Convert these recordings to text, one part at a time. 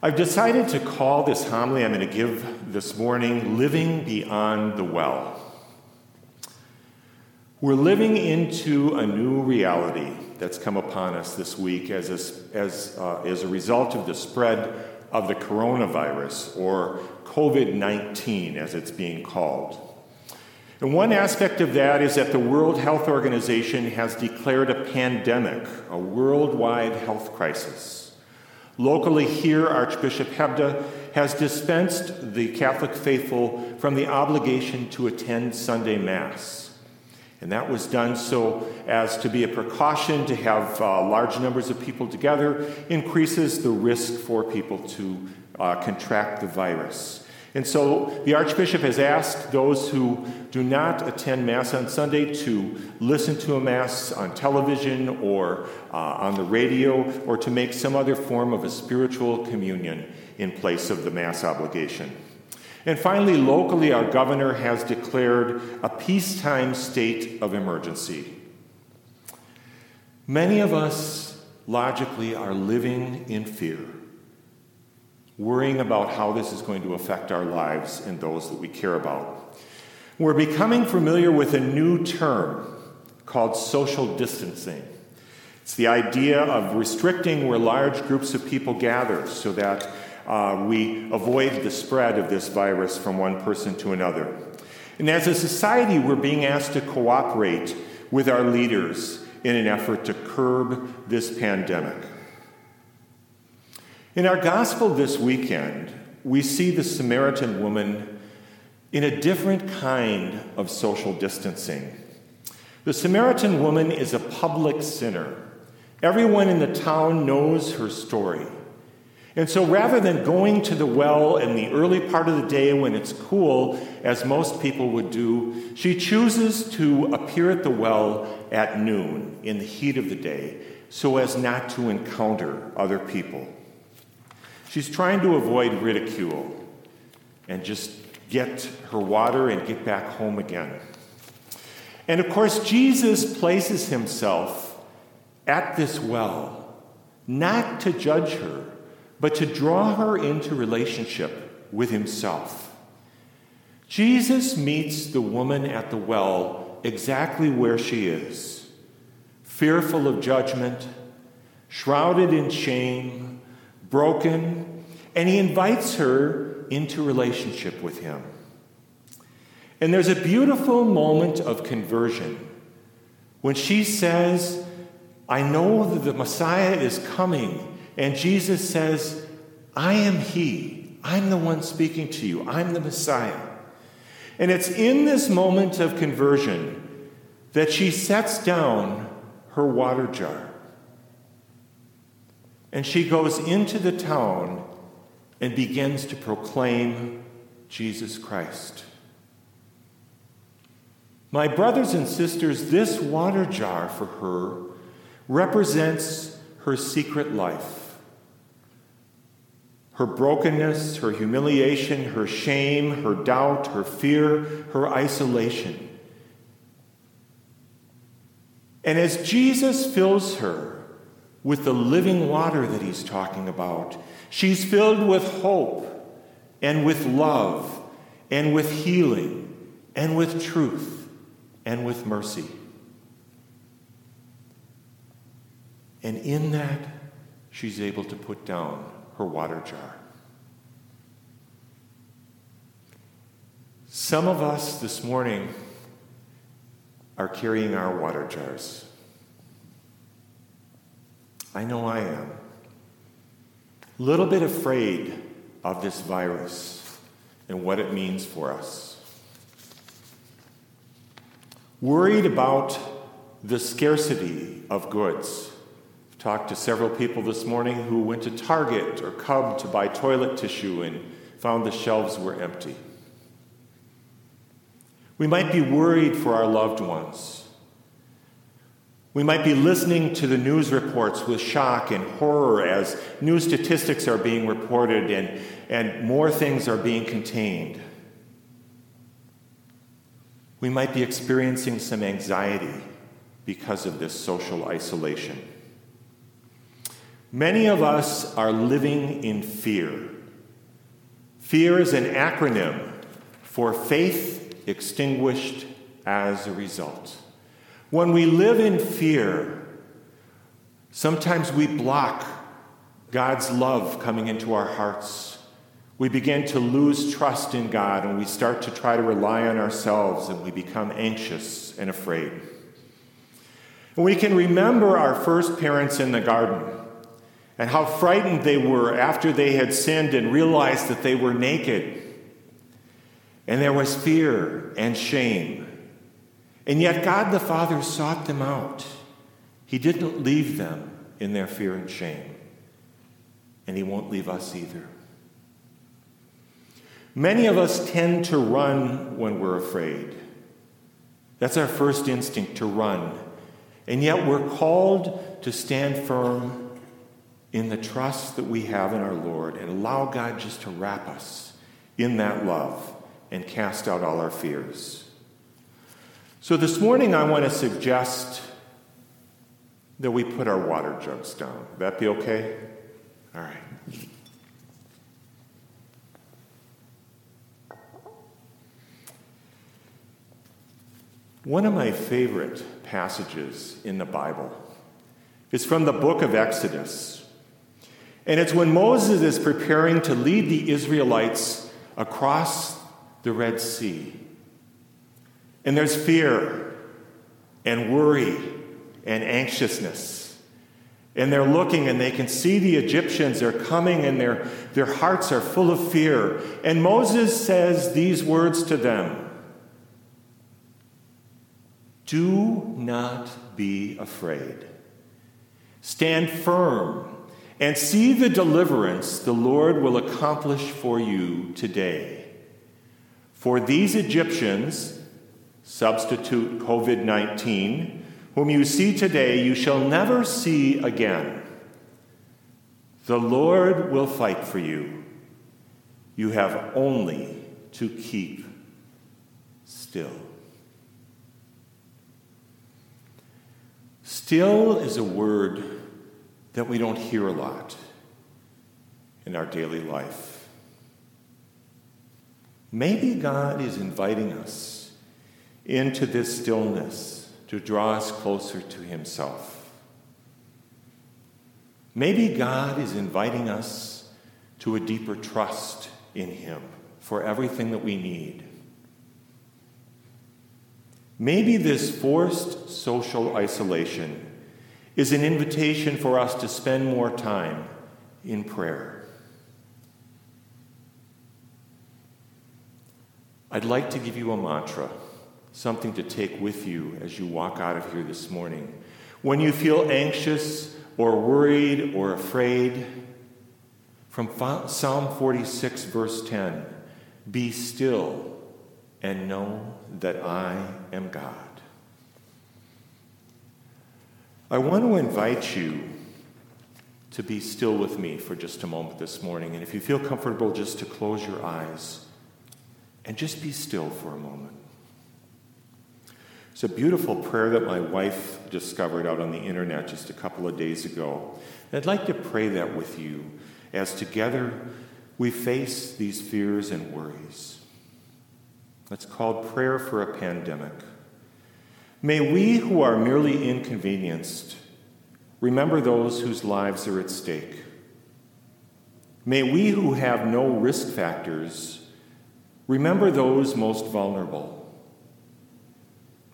I've decided to call this homily I'm going to give this morning Living Beyond the Well. We're living into a new reality that's come upon us this week as a, as, uh, as a result of the spread of the coronavirus, or COVID 19 as it's being called. And one aspect of that is that the World Health Organization has declared a pandemic, a worldwide health crisis. Locally, here, Archbishop Hebda has dispensed the Catholic faithful from the obligation to attend Sunday Mass. And that was done so as to be a precaution to have uh, large numbers of people together, increases the risk for people to uh, contract the virus. And so the Archbishop has asked those who do not attend Mass on Sunday to listen to a Mass on television or uh, on the radio or to make some other form of a spiritual communion in place of the Mass obligation. And finally, locally, our governor has declared a peacetime state of emergency. Many of us, logically, are living in fear worrying about how this is going to affect our lives and those that we care about. We're becoming familiar with a new term called social distancing. It's the idea of restricting where large groups of people gather so that uh, we avoid the spread of this virus from one person to another. And as a society, we're being asked to cooperate with our leaders in an effort to curb this pandemic. In our gospel this weekend, we see the Samaritan woman in a different kind of social distancing. The Samaritan woman is a public sinner. Everyone in the town knows her story. And so rather than going to the well in the early part of the day when it's cool, as most people would do, she chooses to appear at the well at noon in the heat of the day so as not to encounter other people. She's trying to avoid ridicule and just get her water and get back home again. And of course, Jesus places himself at this well, not to judge her, but to draw her into relationship with himself. Jesus meets the woman at the well exactly where she is, fearful of judgment, shrouded in shame, broken, and he invites her into relationship with him. And there's a beautiful moment of conversion when she says, I know that the Messiah is coming. And Jesus says, I am He. I'm the one speaking to you. I'm the Messiah. And it's in this moment of conversion that she sets down her water jar. And she goes into the town and begins to proclaim Jesus Christ. My brothers and sisters, this water jar for her represents her secret life. Her brokenness, her humiliation, her shame, her doubt, her fear, her isolation. And as Jesus fills her with the living water that he's talking about. She's filled with hope and with love and with healing and with truth and with mercy. And in that, she's able to put down her water jar. Some of us this morning are carrying our water jars. I know I am. A little bit afraid of this virus and what it means for us. Worried about the scarcity of goods. I've talked to several people this morning who went to Target or Cub to buy toilet tissue and found the shelves were empty. We might be worried for our loved ones we might be listening to the news reports with shock and horror as new statistics are being reported and, and more things are being contained. We might be experiencing some anxiety because of this social isolation. Many of us are living in fear. Fear is an acronym for faith extinguished as a result. When we live in fear, sometimes we block God's love coming into our hearts. We begin to lose trust in God and we start to try to rely on ourselves and we become anxious and afraid. And we can remember our first parents in the garden and how frightened they were after they had sinned and realized that they were naked. And there was fear and shame. And yet God the Father sought them out. He didn't leave them in their fear and shame. And He won't leave us either. Many of us tend to run when we're afraid. That's our first instinct to run. And yet we're called to stand firm in the trust that we have in our Lord and allow God just to wrap us in that love and cast out all our fears. So this morning, I want to suggest that we put our water jugs down. Would that be okay? All right. One of my favorite passages in the Bible is from the book of Exodus. And it's when Moses is preparing to lead the Israelites across the Red Sea. And there's fear and worry and anxiousness. And they're looking and they can see the Egyptians. They're coming and their, their hearts are full of fear. And Moses says these words to them Do not be afraid. Stand firm and see the deliverance the Lord will accomplish for you today. For these Egyptians, substitute COVID 19, whom you see today, you shall never see again. The Lord will fight for you. You have only to keep still. Still is a word that we don't hear a lot in our daily life. Maybe God is inviting us into this stillness to draw us closer to Himself. Maybe God is inviting us to a deeper trust in Him for everything that we need. Maybe this forced social isolation is an invitation for us to spend more time in prayer. I'd like to give you a mantra, something to take with you as you walk out of here this morning. When you feel anxious or worried or afraid, from Psalm 46, verse 10 Be still and know that I am God. I want to invite you to be still with me for just a moment this morning. And if you feel comfortable, just to close your eyes and just be still for a moment. It's a beautiful prayer that my wife discovered out on the internet just a couple of days ago. And I'd like to pray that with you as together we face these fears and worries. It's called Prayer for a Pandemic. May we who are merely inconvenienced remember those whose lives are at stake. May we who have no risk factors remember those most vulnerable.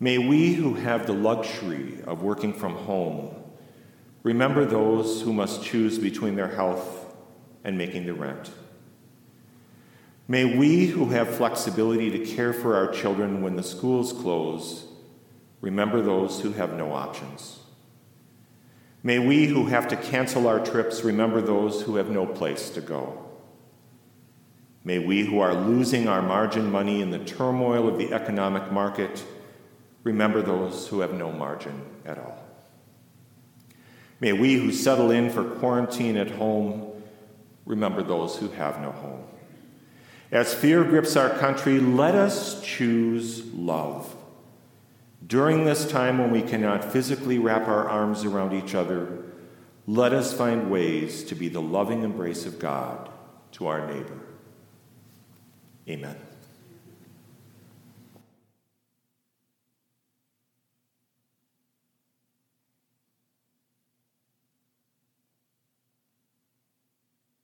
May we who have the luxury of working from home remember those who must choose between their health and making the rent. May we who have flexibility to care for our children when the schools close Remember those who have no options. May we who have to cancel our trips remember those who have no place to go. May we who are losing our margin money in the turmoil of the economic market remember those who have no margin at all. May we who settle in for quarantine at home remember those who have no home. As fear grips our country, let us choose love during this time when we cannot physically wrap our arms around each other, let us find ways to be the loving embrace of God to our neighbor. Amen.